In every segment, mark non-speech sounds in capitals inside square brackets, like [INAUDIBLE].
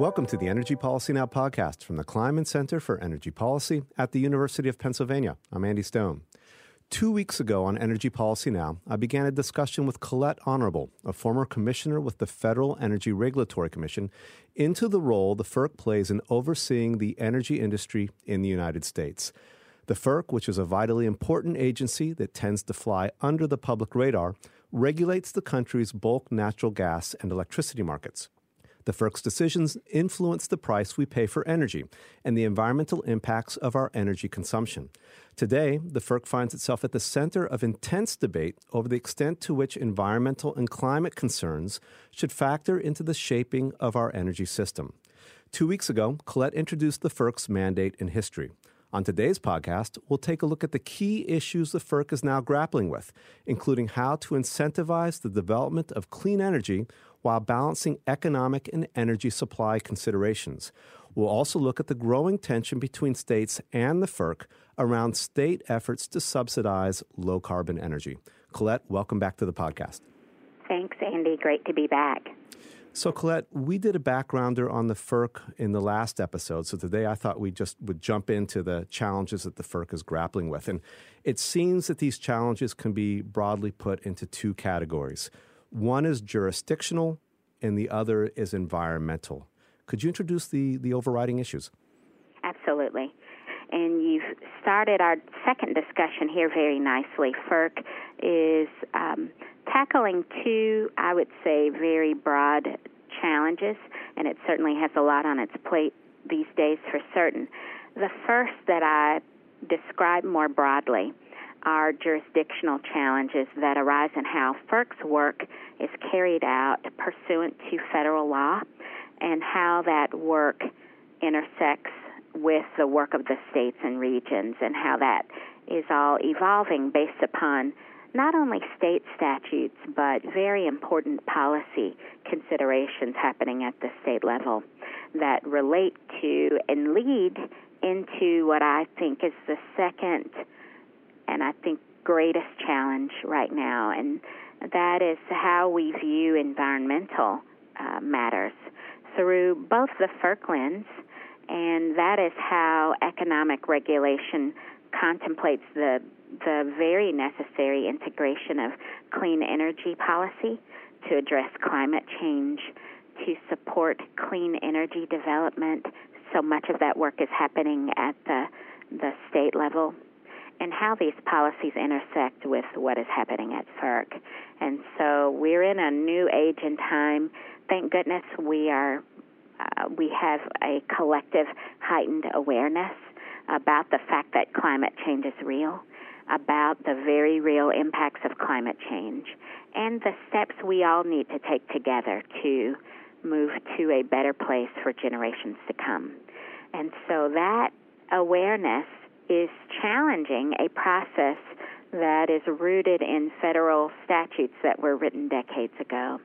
Welcome to the Energy Policy Now podcast from the Kleinman Center for Energy Policy at the University of Pennsylvania. I'm Andy Stone. Two weeks ago on Energy Policy Now, I began a discussion with Colette Honorable, a former commissioner with the Federal Energy Regulatory Commission, into the role the FERC plays in overseeing the energy industry in the United States. The FERC, which is a vitally important agency that tends to fly under the public radar, regulates the country's bulk natural gas and electricity markets. The FERC's decisions influence the price we pay for energy and the environmental impacts of our energy consumption. Today, the FERC finds itself at the center of intense debate over the extent to which environmental and climate concerns should factor into the shaping of our energy system. Two weeks ago, Colette introduced the FERC's mandate in history. On today's podcast, we'll take a look at the key issues the FERC is now grappling with, including how to incentivize the development of clean energy while balancing economic and energy supply considerations. We'll also look at the growing tension between states and the FERC around state efforts to subsidize low carbon energy. Colette, welcome back to the podcast. Thanks, Andy. Great to be back. So, Colette, we did a backgrounder on the FERC in the last episode. So, today I thought we just would jump into the challenges that the FERC is grappling with. And it seems that these challenges can be broadly put into two categories one is jurisdictional, and the other is environmental. Could you introduce the, the overriding issues? Absolutely. And you've started our second discussion here very nicely. FERC is um, tackling two, I would say, very broad challenges, and it certainly has a lot on its plate these days for certain. The first that I describe more broadly are jurisdictional challenges that arise in how FERC's work is carried out pursuant to federal law and how that work intersects with the work of the states and regions and how that is all evolving based upon not only state statutes but very important policy considerations happening at the state level that relate to and lead into what I think is the second and I think greatest challenge right now, and that is how we view environmental uh, matters through both the FERC lens, and that is how economic regulation contemplates the the very necessary integration of clean energy policy to address climate change, to support clean energy development. So much of that work is happening at the the state level and how these policies intersect with what is happening at FERC. And so we're in a new age and time. Thank goodness we are uh, we have a collective heightened awareness about the fact that climate change is real, about the very real impacts of climate change, and the steps we all need to take together to move to a better place for generations to come. And so that awareness is challenging a process that is rooted in federal statutes that were written decades ago.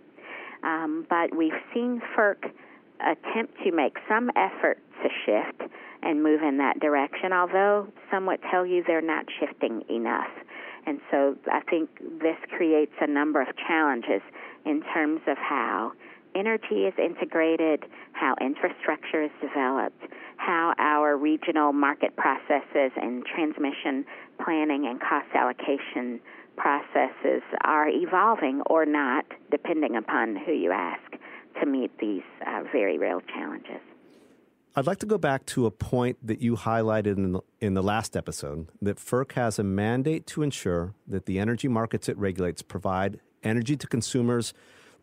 Um, but we've seen FERC attempt to make some effort to shift and move in that direction, although some would tell you they're not shifting enough. And so I think this creates a number of challenges in terms of how energy is integrated, how infrastructure is developed, how our regional market processes and transmission planning and cost allocation processes are evolving or not, depending upon who you ask, to meet these uh, very real challenges. I'd like to go back to a point that you highlighted in the, in the last episode that FERC has a mandate to ensure that the energy markets it regulates provide energy to consumers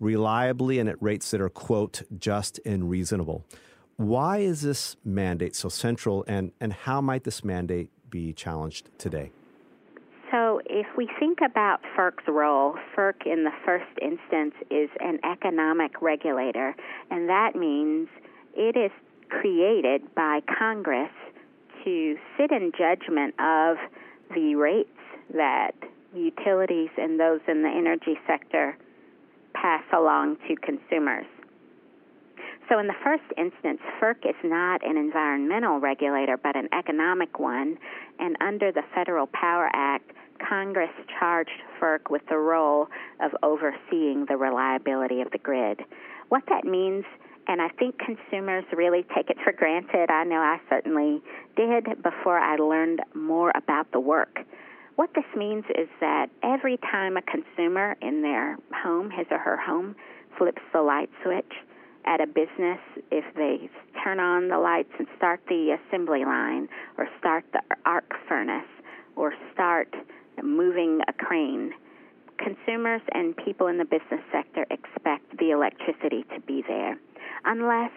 reliably and at rates that are, quote, just and reasonable. Why is this mandate so central, and, and how might this mandate be challenged today? So, if we think about FERC's role, FERC in the first instance is an economic regulator, and that means it is created by Congress to sit in judgment of the rates that utilities and those in the energy sector pass along to consumers. So, in the first instance, FERC is not an environmental regulator but an economic one, and under the Federal Power Act, Congress charged FERC with the role of overseeing the reliability of the grid. What that means And I think consumers really take it for granted. I know I certainly did before I learned more about the work. What this means is that every time a consumer in their home, his or her home, flips the light switch at a business, if they turn on the lights and start the assembly line or start the arc furnace or start moving a crane, consumers and people in the business sector expect the electricity to be there unless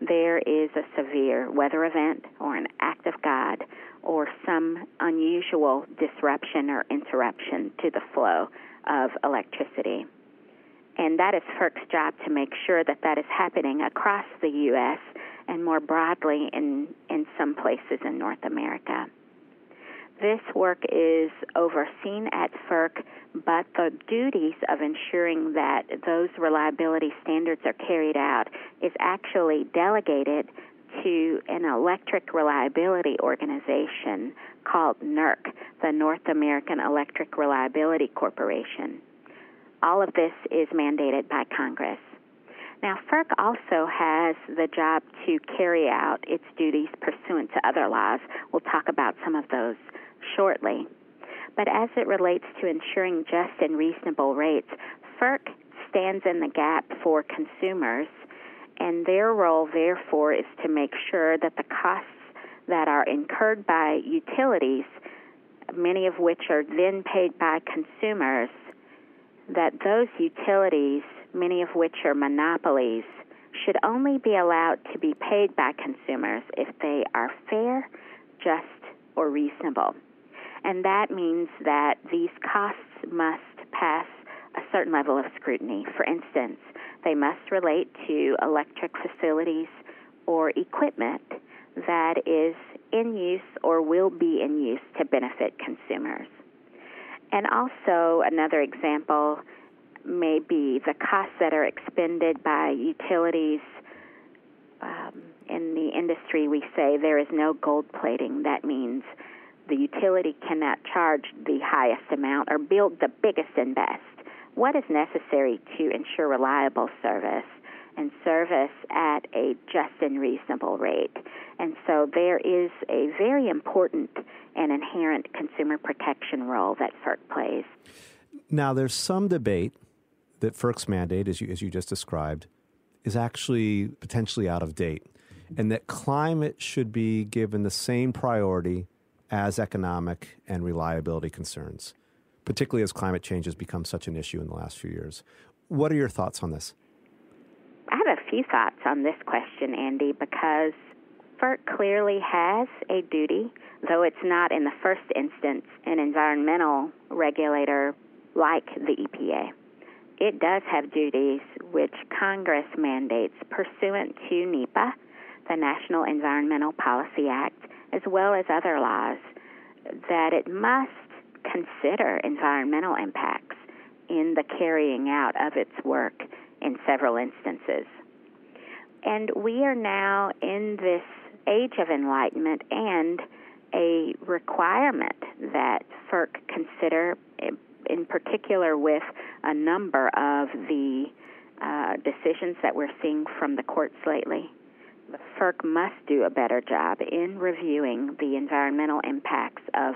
there is a severe weather event or an act of God or some unusual disruption or interruption to the flow of electricity. And that is FERC's job to make sure that that is happening across the U.S. and more broadly in, in some places in North America. This work is overseen at FERC, but the duties of ensuring that those reliability standards are carried out is actually delegated to an electric reliability organization called NERC, the North American Electric Reliability Corporation. All of this is mandated by Congress. Now, FERC also has the job to carry out its duties pursuant to other laws. We'll talk about some of those shortly. But as it relates to ensuring just and reasonable rates, FERC stands in the gap for consumers, and their role, therefore, is to make sure that the costs that are incurred by utilities, many of which are then paid by consumers, that those utilities, many of which are monopolies, should only be allowed to be paid by consumers if they are fair, just, or reasonable. And that means that these costs must pass a certain level of scrutiny. For instance, they must relate to electric facilities or equipment that is in use or will be in use to benefit consumers. And also, another example may be the costs that are expended by utilities. Um, in the industry, we say there is no gold plating. That means the utility cannot charge the highest amount or build the biggest and best. What is necessary to ensure reliable service and service at a just and reasonable rate? And so there is a very important and inherent consumer protection role that FERC plays. Now, there's some debate that FERC's mandate, as you, as you just described, is actually potentially out of date, and that climate should be given the same priority as economic and reliability concerns, particularly as climate change has become such an issue in the last few years. What are your thoughts on this? I have a few thoughts on this question, Andy, because FERC clearly has a duty, though it's not in the first instance an environmental regulator like the EPA. It does have duties which Congress mandates pursuant to NEPA, the National Environmental Policy Act, as well as other laws, that it must consider environmental impacts in the carrying out of its work in several instances. And we are now in this age of enlightenment and a requirement that FERC consider, in particular, with a number of the uh, decisions that we're seeing from the courts lately FERC must do a better job in reviewing the environmental impacts of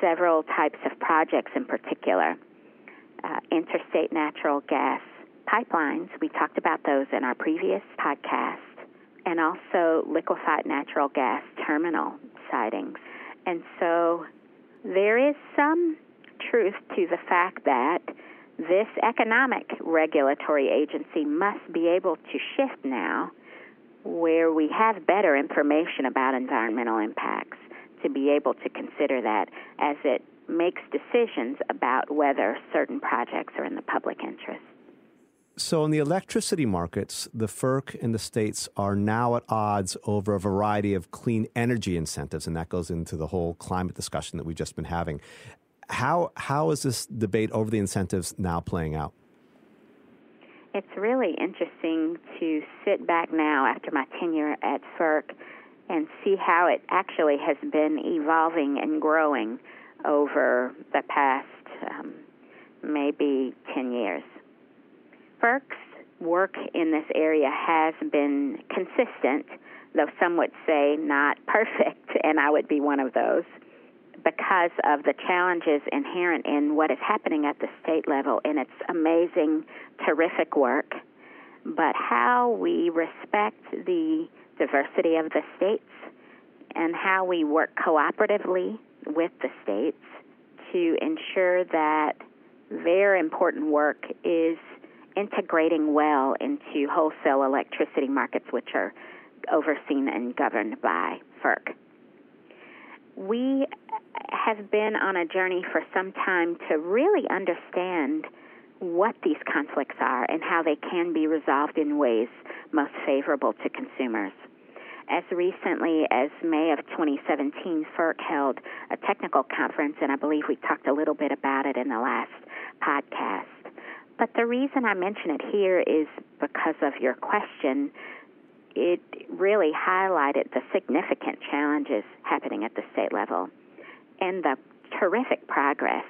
several types of projects in particular. Uh, interstate natural gas pipelines, we talked about those in our previous podcast, and also liquefied natural gas terminal sitings. And so there is some truth to the fact that this economic regulatory agency must be able to shift now where we have better information about environmental impacts to be able to consider that as it makes decisions about whether certain projects are in the public interest. So, in the electricity markets, the FERC and the states are now at odds over a variety of clean energy incentives, and that goes into the whole climate discussion that we've just been having. How, how is this debate over the incentives now playing out? it's really interesting to sit back now after my tenure at FERC and see how it actually has been evolving and growing over the past um, maybe 10 years. FERC's work in this area has been consistent, though some would say not [LAUGHS] perfect, and I would be one of those, because of the challenges inherent in what is happening at the state level. And it's amazing, terrific work. But how we respect the diversity of the states and how we work cooperatively with the states to ensure that their important work is integrating well into wholesale electricity markets, which are overseen and governed by FERC. We have been on a journey for some time to really understand what these conflicts are and how they can be resolved in ways most favorable to consumers. As recently as May of 2017, FERC held a technical conference, and I believe we talked a little bit about it in the last podcast. But the reason I mention it here is because of your question. It really highlighted the significant challenges happening at the state level and the terrific progress,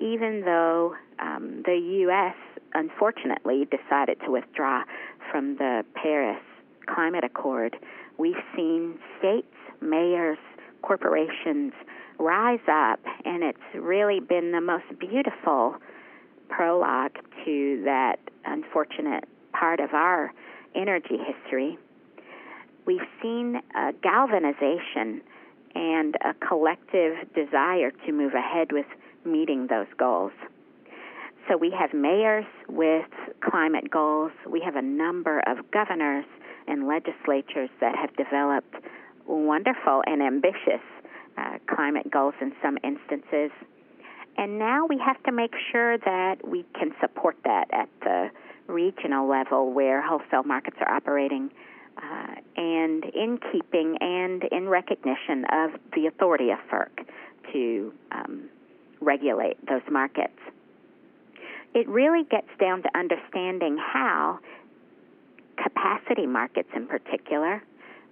even though um, the U.S. unfortunately decided to withdraw from the Paris Climate Accord. We've seen states, mayors, corporations rise up, and it's really been the most beautiful prologue to that unfortunate part of our energy history. We've seen a galvanization and a collective desire to move ahead with meeting those goals. So we have mayors with climate goals. We have a number of governors and legislatures that have developed wonderful and ambitious uh, climate goals in some instances. And now we have to make sure that we can support that at the regional level where wholesale markets are operating uh, and in keeping and in recognition of the authority of FERC to um, regulate those markets. It really gets down to understanding how capacity markets, in particular,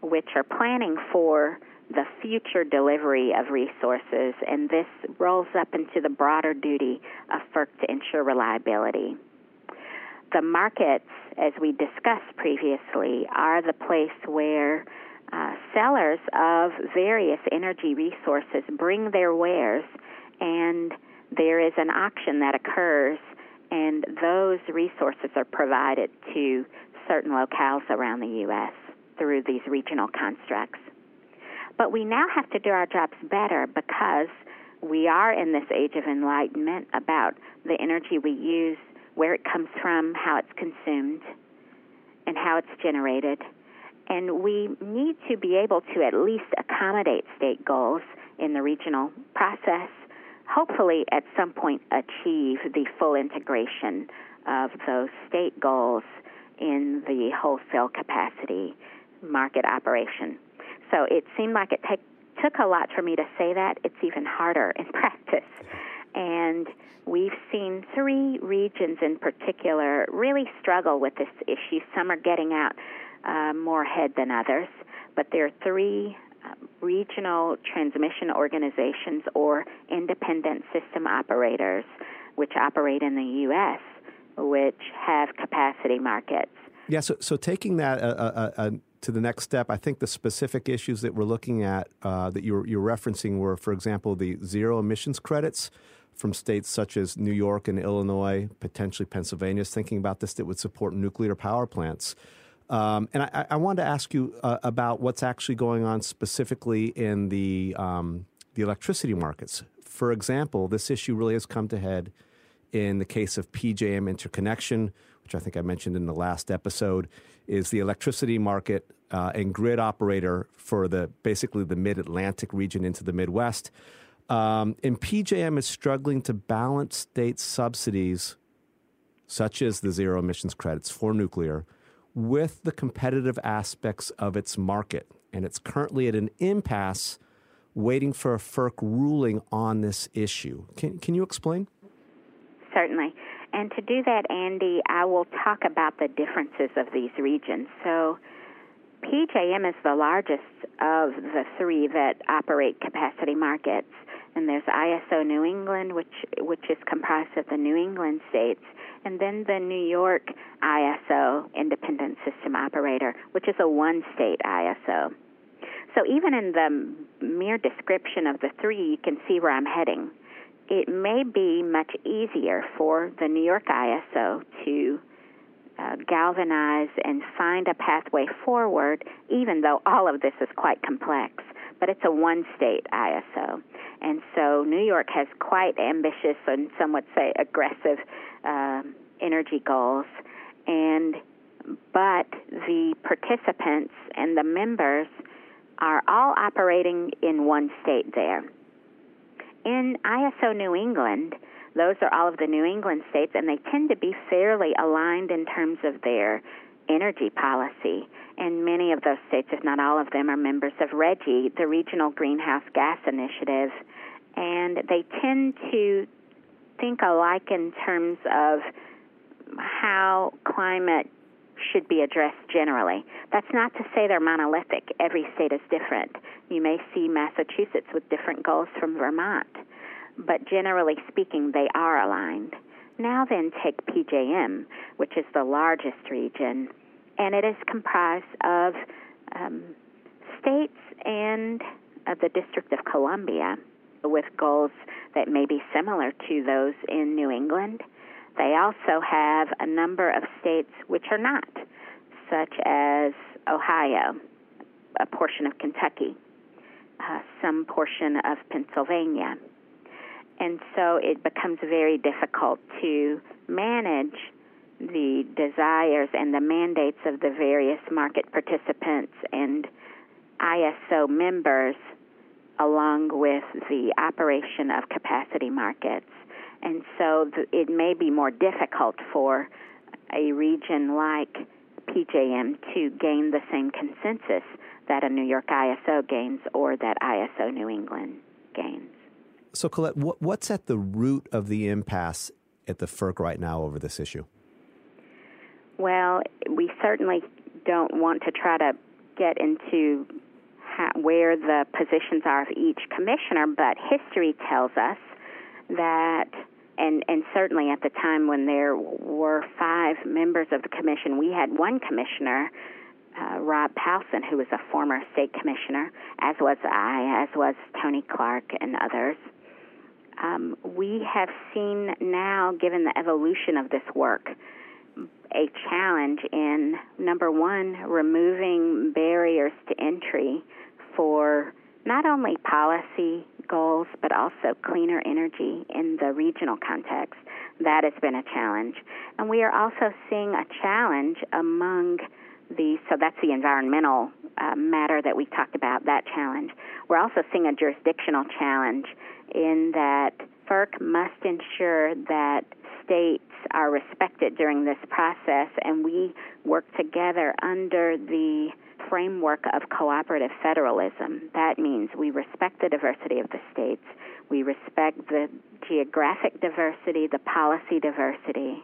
which are planning for the future delivery of resources, and this rolls up into the broader duty of FERC to ensure reliability. The markets, as we discussed previously, are the place where uh, sellers of various energy resources bring their wares, and there is an auction that occurs, and those resources are provided to certain locales around the U.S. through these regional constructs. But we now have to do our jobs better because we are in this age of enlightenment about the energy we use, where it comes from, how it's consumed, and how it's generated. And we need to be able to at least accommodate state goals in the regional process, hopefully, at some point, achieve the full integration of those state goals in the wholesale capacity market operation. So it seemed like it take, took a lot for me to say that. It's even harder in [LAUGHS] practice. And we've seen three regions in particular really struggle with this issue. Some are getting out uh, more ahead than others, but there are three regional transmission organizations or independent system operators which operate in the U.S., which have capacity markets. Yeah, so, so taking that uh, uh, uh to the next step, I think the specific issues that we're looking at uh, that you're, you're referencing were, for example, the zero emissions credits from states such as New York and Illinois, potentially Pennsylvania is thinking about this that would support nuclear power plants. Um, and I, I, wanted to ask you uh, about what's actually going on specifically in the um, the electricity markets. For example, this issue really has come to head in the case of PJM interconnection, which I think I mentioned in the last episode is the electricity market uh, and grid operator for the basically the mid Atlantic region into the Midwest. Um, and PJM is struggling to balance state subsidies, such as the zero emissions credits for nuclear, with the competitive aspects of its market. And it's currently at an impasse waiting for a FERC ruling on this issue. Can, can you explain? Certainly. And to do that, Andy, I will talk about the differences of these regions. So, PJM is the largest of the three that operate capacity markets. and there's ISO New England, which which is comprised of the New England states, and then the New York ISO Independent System Operator, which is a one-state ISO. So even in the mere description of the three, you can see where I'm heading. It may be much easier for the New York ISO to uh, galvanize and find a pathway forward, even though all of this is quite complex. But it's a one state ISO. And so New York has quite ambitious and some would say aggressive uh, energy goals. And but the participants and the members are all operating in one state there. In ISO New England, those are all of the New England states, and they tend to be fairly aligned in terms of their energy policy. And many of those states, if not all of them, are members of RGGI, the Regional Greenhouse Gas Initiative, and they tend to think alike in terms of how climate should be addressed generally. That's not to say they're monolithic. Every state is different. You may see Massachusetts with different goals from Vermont but generally speaking, they are aligned. Now, then, take PJM, which is the largest region, and it is comprised of um, states and uh, the District of Columbia with goals that may be similar to those in New England. They also have a number of states which are not, such as Ohio, a portion of Kentucky, uh, some portion of Pennsylvania and so it becomes very difficult to manage the desires and the mandates of the various market participants and ISO members along with the operation of capacity markets. And so it may be more difficult for a region like PJM to gain the same consensus that a New York ISO gains or that ISO New England gains. So, Colette, what, what's at the root of the impasse at the FERC right now over this issue? Well, we certainly don't want to try to get into how, where the positions are of each commissioner, but history tells us that, and, and certainly at the time when there were five members of the commission, we had one commissioner uh, Rob Powelson, who was a former state commissioner, as was I, as was Tony Clark and others. Um, we have seen now, given the evolution of this work, a challenge in number one, removing barriers to entry for not only policy goals but also cleaner energy in the regional context. That has been a challenge. And we are also seeing a challenge among the, so that's the environmental uh, matter that we talked about, that challenge. We're also seeing a jurisdictional challenge in that FERC must ensure that states are respected during this process, and we work together under the framework of cooperative federalism. That means we respect the diversity of the states, we respect the geographic diversity, the policy diversity,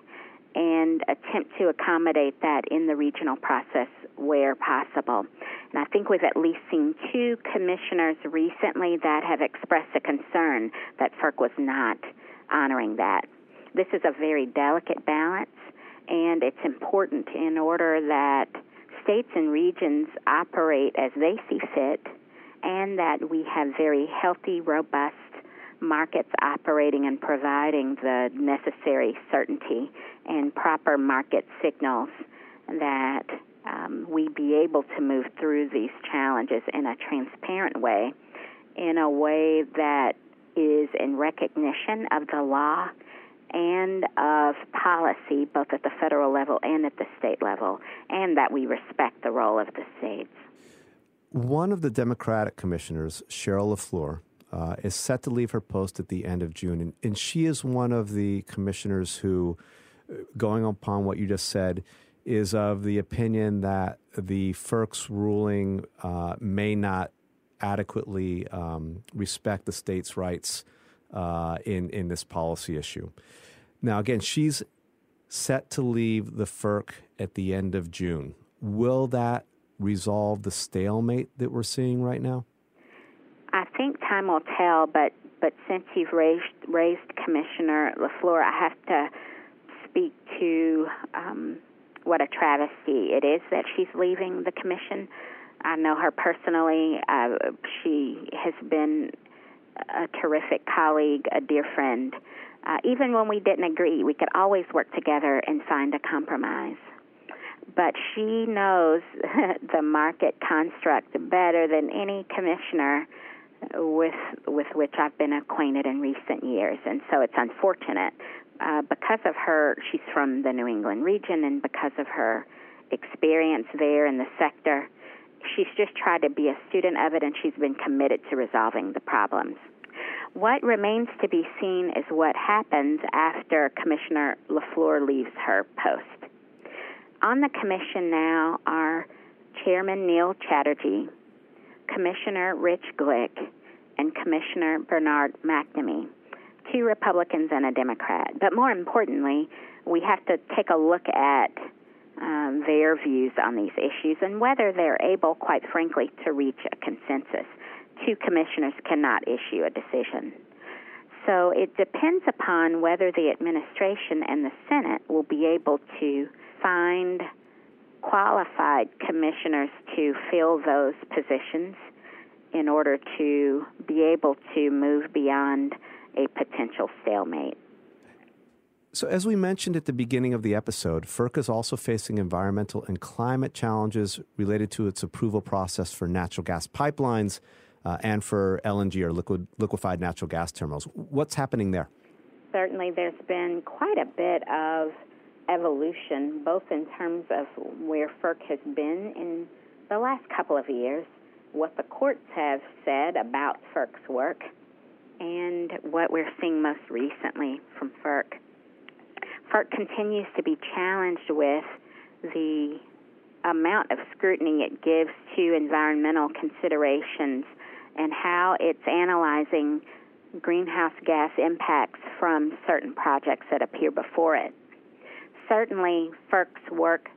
and attempt to accommodate that in the regional process where possible. And I think we've at least seen two commissioners recently that have expressed a concern that FERC was not honoring that. This is a very delicate balance, and it's important in order that states and regions operate as they see fit and that we have very healthy, robust markets operating and providing the necessary certainty and proper market signals that um, we be able to move through these challenges in a transparent way, in a way that is in recognition of the law and of policy, both at the federal level and at the state level, and that we respect the role of the states. One of the Democratic commissioners, Cheryl LaFleur, uh, is set to leave her post at the end of June. And, and she is one of the commissioners who, uh, going upon what you just said, is of the opinion that the FERC's ruling uh, may not adequately um, respect the state's rights uh, in, in this policy issue. Now, again, she's set to leave the FERC at the end of June. Will that resolve the stalemate that we're seeing right now? I think time will tell, but but since you've raised, raised Commissioner LaFleur, I have to speak to um, what a travesty it is that she's leaving the commission. I know her personally. Uh, she has been a terrific colleague, a dear friend. Uh, even when we didn't agree, we could always work together and find a compromise. But she knows [LAUGHS] the market construct better than any commissioner with with which I've been acquainted in recent years, and so it's unfortunate uh, because of her. She's from the New England region, and because of her experience there in the sector, she's just tried to be a student of it, and she's been committed to resolving the problems. What remains to be seen is what happens after Commissioner LaFleur leaves her post. On the commission now are Chairman Neil Chatterjee, Commissioner Rich Glick, and Commissioner Bernard McNamee, two Republicans and a Democrat. But more importantly, we have to take a look at um, their views on these issues and whether they're able, quite frankly, to reach a consensus. Two commissioners cannot issue a decision. So it depends upon whether the administration and the Senate will be able to find qualified commissioners to fill those positions in order to be able to move beyond a potential stalemate. So, as we mentioned at the beginning of the episode, FERC is also facing environmental and climate challenges related to its approval process for natural gas pipelines uh, and for LNG or liquid, liquefied natural gas terminals. What's happening there? Certainly, there's been quite a bit of evolution, both in terms of where FERC has been in the last couple of years, what the courts have said about FERC's work, and what we're seeing most recently from FERC. FERC continues to be challenged with the amount of scrutiny it gives to environmental considerations and how it's analyzing greenhouse gas impacts from certain projects that appear before it. Certainly, FERC's work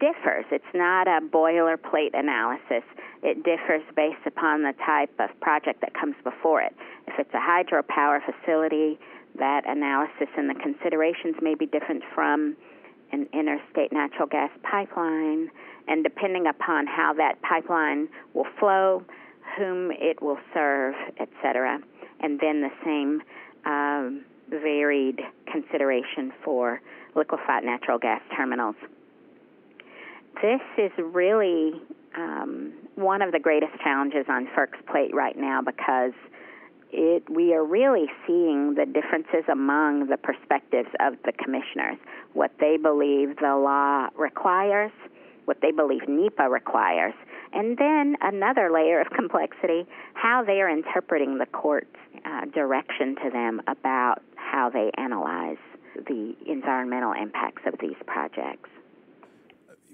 differs. It's not a boilerplate analysis. It differs based upon the type of project that comes before it. If it's a hydropower facility, that analysis and the considerations may be different from an interstate natural gas pipeline, and depending upon how that pipeline will flow, whom it will serve, etc. And then the same um, varied consideration for liquefied natural gas terminals. This is really um, one of the greatest challenges on FERC's plate right now because it, we are really seeing the differences among the perspectives of the commissioners, what they believe the law requires, what they believe NEPA requires, and then another layer of complexity, how they are interpreting the court's uh, direction to them about how they analyze the environmental impacts of these projects.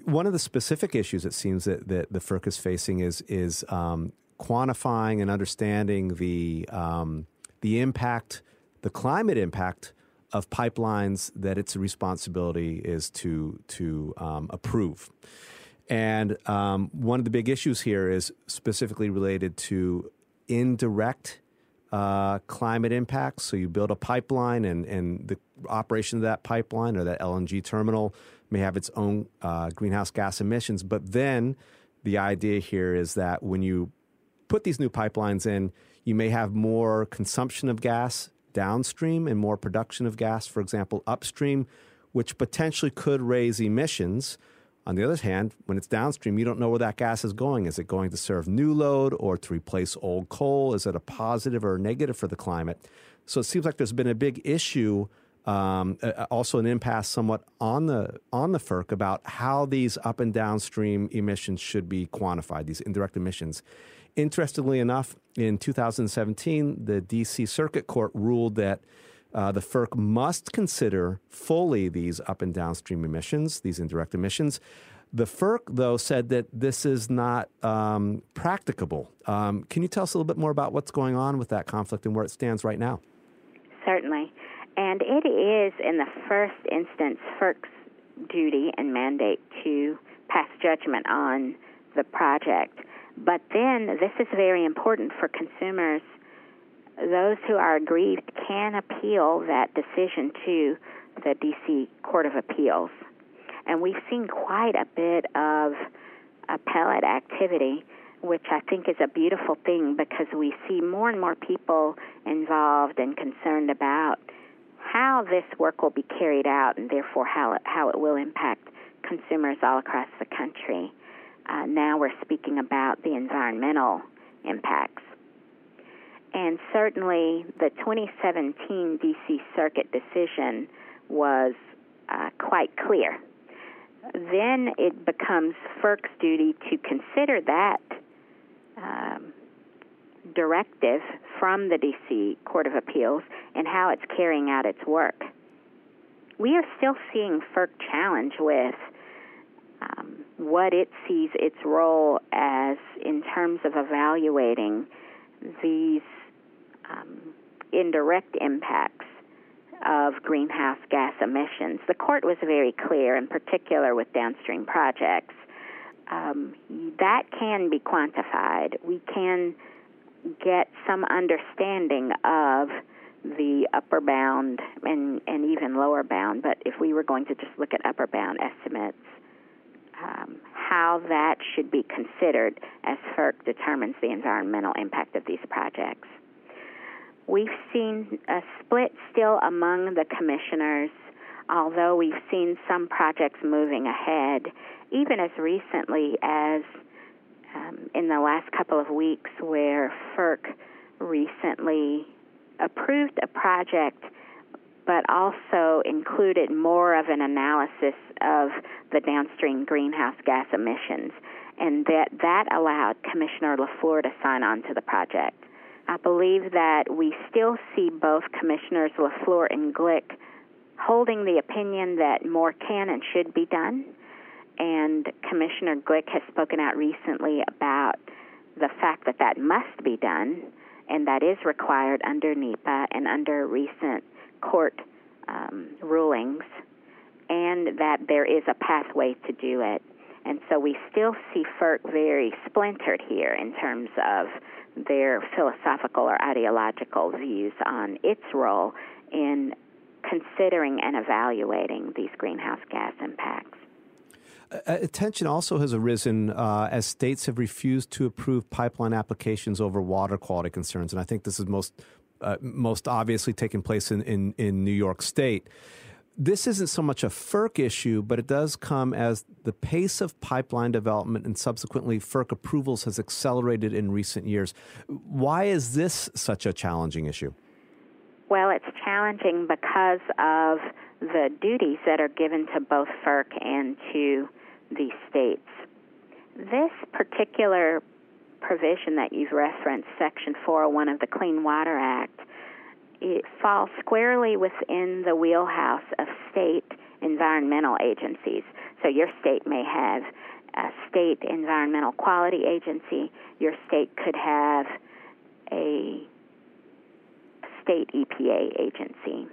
One of the specific issues it seems that, that the FERC is facing is is um, quantifying and understanding the um, the impact, the climate impact of pipelines that its responsibility is to to um, approve. And um, one of the big issues here is specifically related to indirect uh, climate impacts. So you build a pipeline, and, and the operation of that pipeline or that LNG terminal may have its own uh, greenhouse gas emissions. But then the idea here is that when you put these new pipelines in, you may have more consumption of gas downstream and more production of gas, for example, upstream, which potentially could raise emissions. On the other hand, when it's downstream, you don't know where that gas is going. Is it going to serve new load or to replace old coal? Is it a positive or a negative for the climate? So it seems like there's been a big issue, um, also an impasse somewhat on the on the FERC about how these up and downstream emissions should be quantified, these indirect emissions. Interestingly enough, in 2017, the DC Circuit Court ruled that uh, the FERC must consider fully these up and downstream emissions, these indirect emissions. The FERC, though, said that this is not um, practicable. Um, can you tell us a little bit more about what's going on with that conflict and where it stands right now? Certainly. And it is, in the first instance, FERC's duty and mandate to pass judgment on the project. But then this is very important for consumers those who are aggrieved can appeal that decision to the DC Court of Appeals. And we've seen quite a bit of appellate activity, which I think is a beautiful thing because we see more and more people involved and concerned about how this work will be carried out and therefore how it, how it will impact consumers all across the country. Uh, now we're speaking about the environmental impacts. And certainly the 2017 DC Circuit decision was uh, quite clear. Then it becomes FERC's duty to consider that um, directive from the DC Court of Appeals and how it's carrying out its work. We are still seeing FERC challenge with um, what it sees its role as in terms of evaluating these um, indirect impacts of greenhouse gas emissions. The court was very clear, in particular with downstream projects. Um, that can be quantified. We can get some understanding of the upper bound and, and even lower bound, but if we were going to just look at upper bound estimates, um, how that should be considered as FERC determines the environmental impact of these projects. We've seen a split still among the commissioners, although we've seen some projects moving ahead, even as recently as um, in the last couple of weeks, where FERC recently approved a project but also included more of an analysis of the downstream greenhouse gas emissions, and that that allowed Commissioner LaFleur to sign on to the project. I believe that we still see both Commissioners LaFleur and Glick holding the opinion that more can and should be done, and Commissioner Glick has spoken out recently about the fact that that must be done, and that is required under NEPA and under recent court um, rulings, and that there is a pathway to do it. And so we still see FERC very splintered here in terms of their philosophical or ideological views on its role in considering and evaluating these greenhouse gas impacts. Uh, attention also has arisen uh, as states have refused to approve pipeline applications over water quality concerns, and I think this is most uh, most obviously taking place in, in, in New York State. This isn't so much a FERC issue, but it does come as the pace of pipeline development and subsequently FERC approvals has accelerated in recent years. Why is this such a challenging issue? Well, it's challenging because of the duties that are given to both FERC and to the states. This particular provision that you've referenced, Section 401 of the Clean Water Act, it falls squarely within the wheelhouse of state environmental agencies. So your state may have a state environmental quality agency, your state could have a state EPA agency.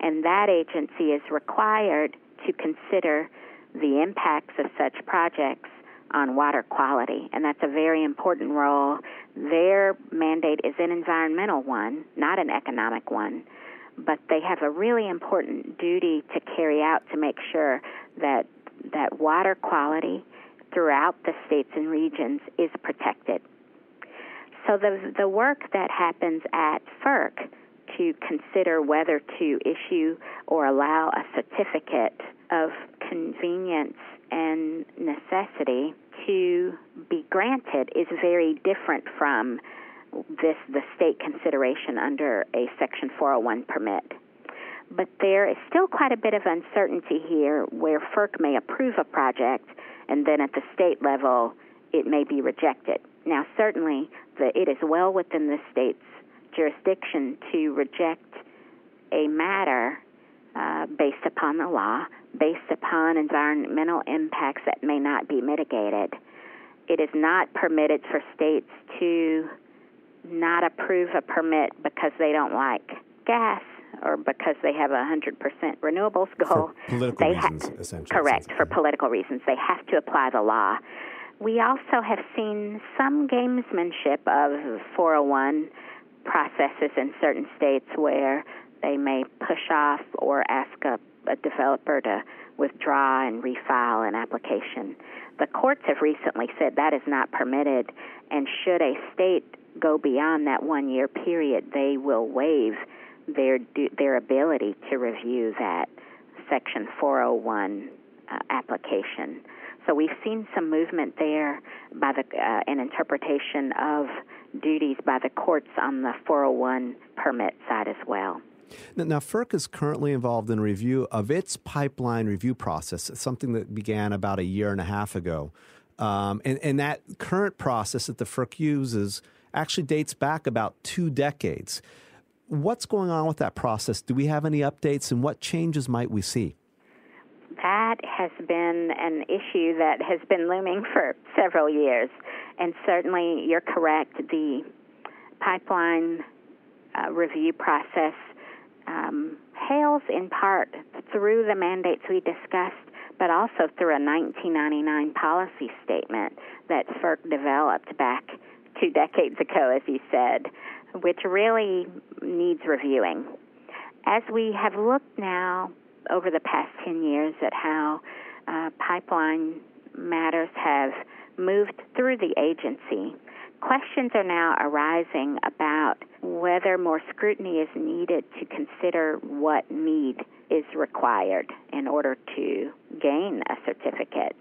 And that agency is required to consider the impacts of such projects on water quality, and that's a very important role. Their mandate is an environmental one, not an economic one, but they have a really important duty to carry out to make sure that that water quality throughout the states and regions is protected. So the the work that happens at FERC to consider whether to issue or allow a certificate of convenience and necessity to be granted is very different from this the state consideration under a section 401 permit but there is still quite a bit of uncertainty here where FERC may approve a project and then at the state level it may be rejected. Now, certainly, the, it is well within the state's jurisdiction to reject a matter uh, based upon the law, based upon environmental impacts that may not be mitigated. It is not permitted for states to not approve a permit because they don't like gas or because they have a 100% renewables goal. For [LAUGHS] political they reasons, ha- essentially. Correct, for political reasons. They have to apply the law. We also have seen some gamesmanship of 401 processes in certain states where they may push off or ask a, a developer to withdraw and refile an application. The courts have recently said that is not permitted, and should a state go beyond that one year period, they will waive their their ability to review that Section 401 uh, application. So we've seen some movement there by the uh, an interpretation of duties by the courts on the 401 permit side as well. Now, now, FERC is currently involved in a review of its pipeline review process, something that began about a year and a half ago. Um, and, and that current process that the FERC uses actually dates back about two decades. What's going on with that process? Do we have any updates, and what changes might we see? That has been an issue that has been looming for several years. And certainly, you're correct. The pipeline uh, review process um, hails in part through the mandates we discussed, but also through a 1999 policy statement that FERC developed back two decades ago, as you said, which really needs reviewing. As we have looked now over the past 10 years at how uh, pipeline matters have moved through the agency, questions are now arising about whether more scrutiny is needed to consider what need is required in order to gain a certificate.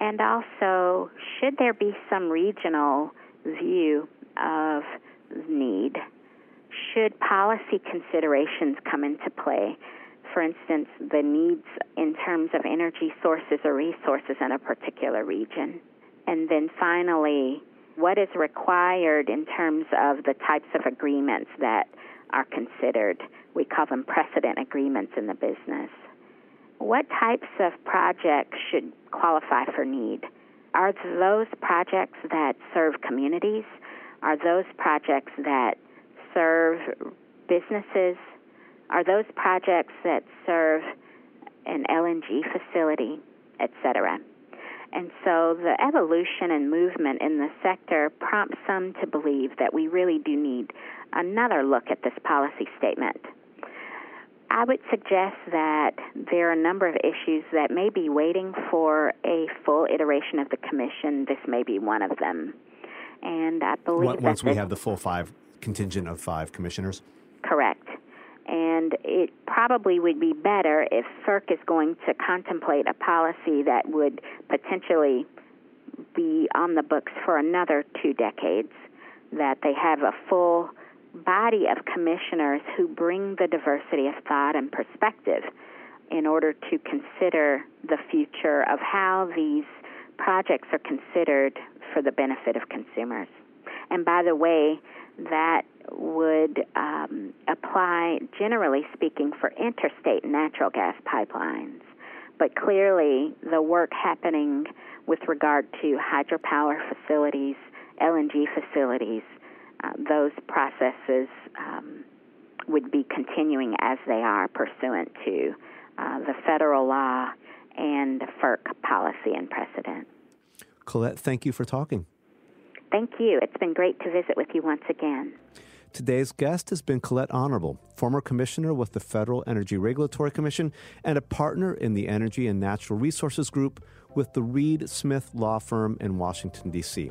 And also, should there be some regional view of need? Should policy considerations come into play? For instance, the needs in terms of energy sources or resources in a particular region. And then finally, what is required in terms of the types of agreements that are considered. We call them precedent agreements in the business. What types of projects should qualify for need? Are those projects that serve communities? Are those projects that serve businesses? Are those projects that serve an LNG facility, etc.? And so the evolution and movement in the sector prompts some to believe that we really do need another look at this policy statement. I would suggest that there are a number of issues that may be waiting for a full iteration of the commission. This may be one of them. And I believe once we have the full five contingent of five commissioners. Correct and it probably would be better if FERC is going to contemplate a policy that would potentially be on the books for another two decades, that they have a full body of commissioners who bring the diversity of thought and perspective in order to consider the future of how these projects are considered for the benefit of consumers. And by the way, that would um, apply, generally speaking, for interstate natural gas pipelines. But clearly, the work happening with regard to hydropower facilities, LNG facilities, uh, those processes um, would be continuing as they are pursuant to uh, the federal law and FERC policy and precedent. Colette, thank you for talking. Thank you. It's been great to visit with you once again. Today's guest has been Colette Honorable, former commissioner with the Federal Energy Regulatory Commission and a partner in the Energy and Natural Resources Group with the Reed Smith Law Firm in Washington, D.C.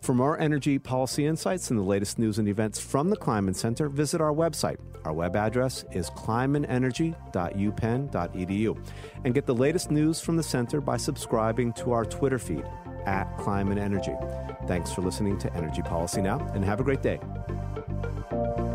For more energy policy insights and the latest news and events from the Kleinman Center, visit our website. Our web address is kleinmanenergy.upenn.edu. And get the latest news from the center by subscribing to our Twitter feed at Kleinman Energy. Thanks for listening to Energy Policy Now, and have a great day. You.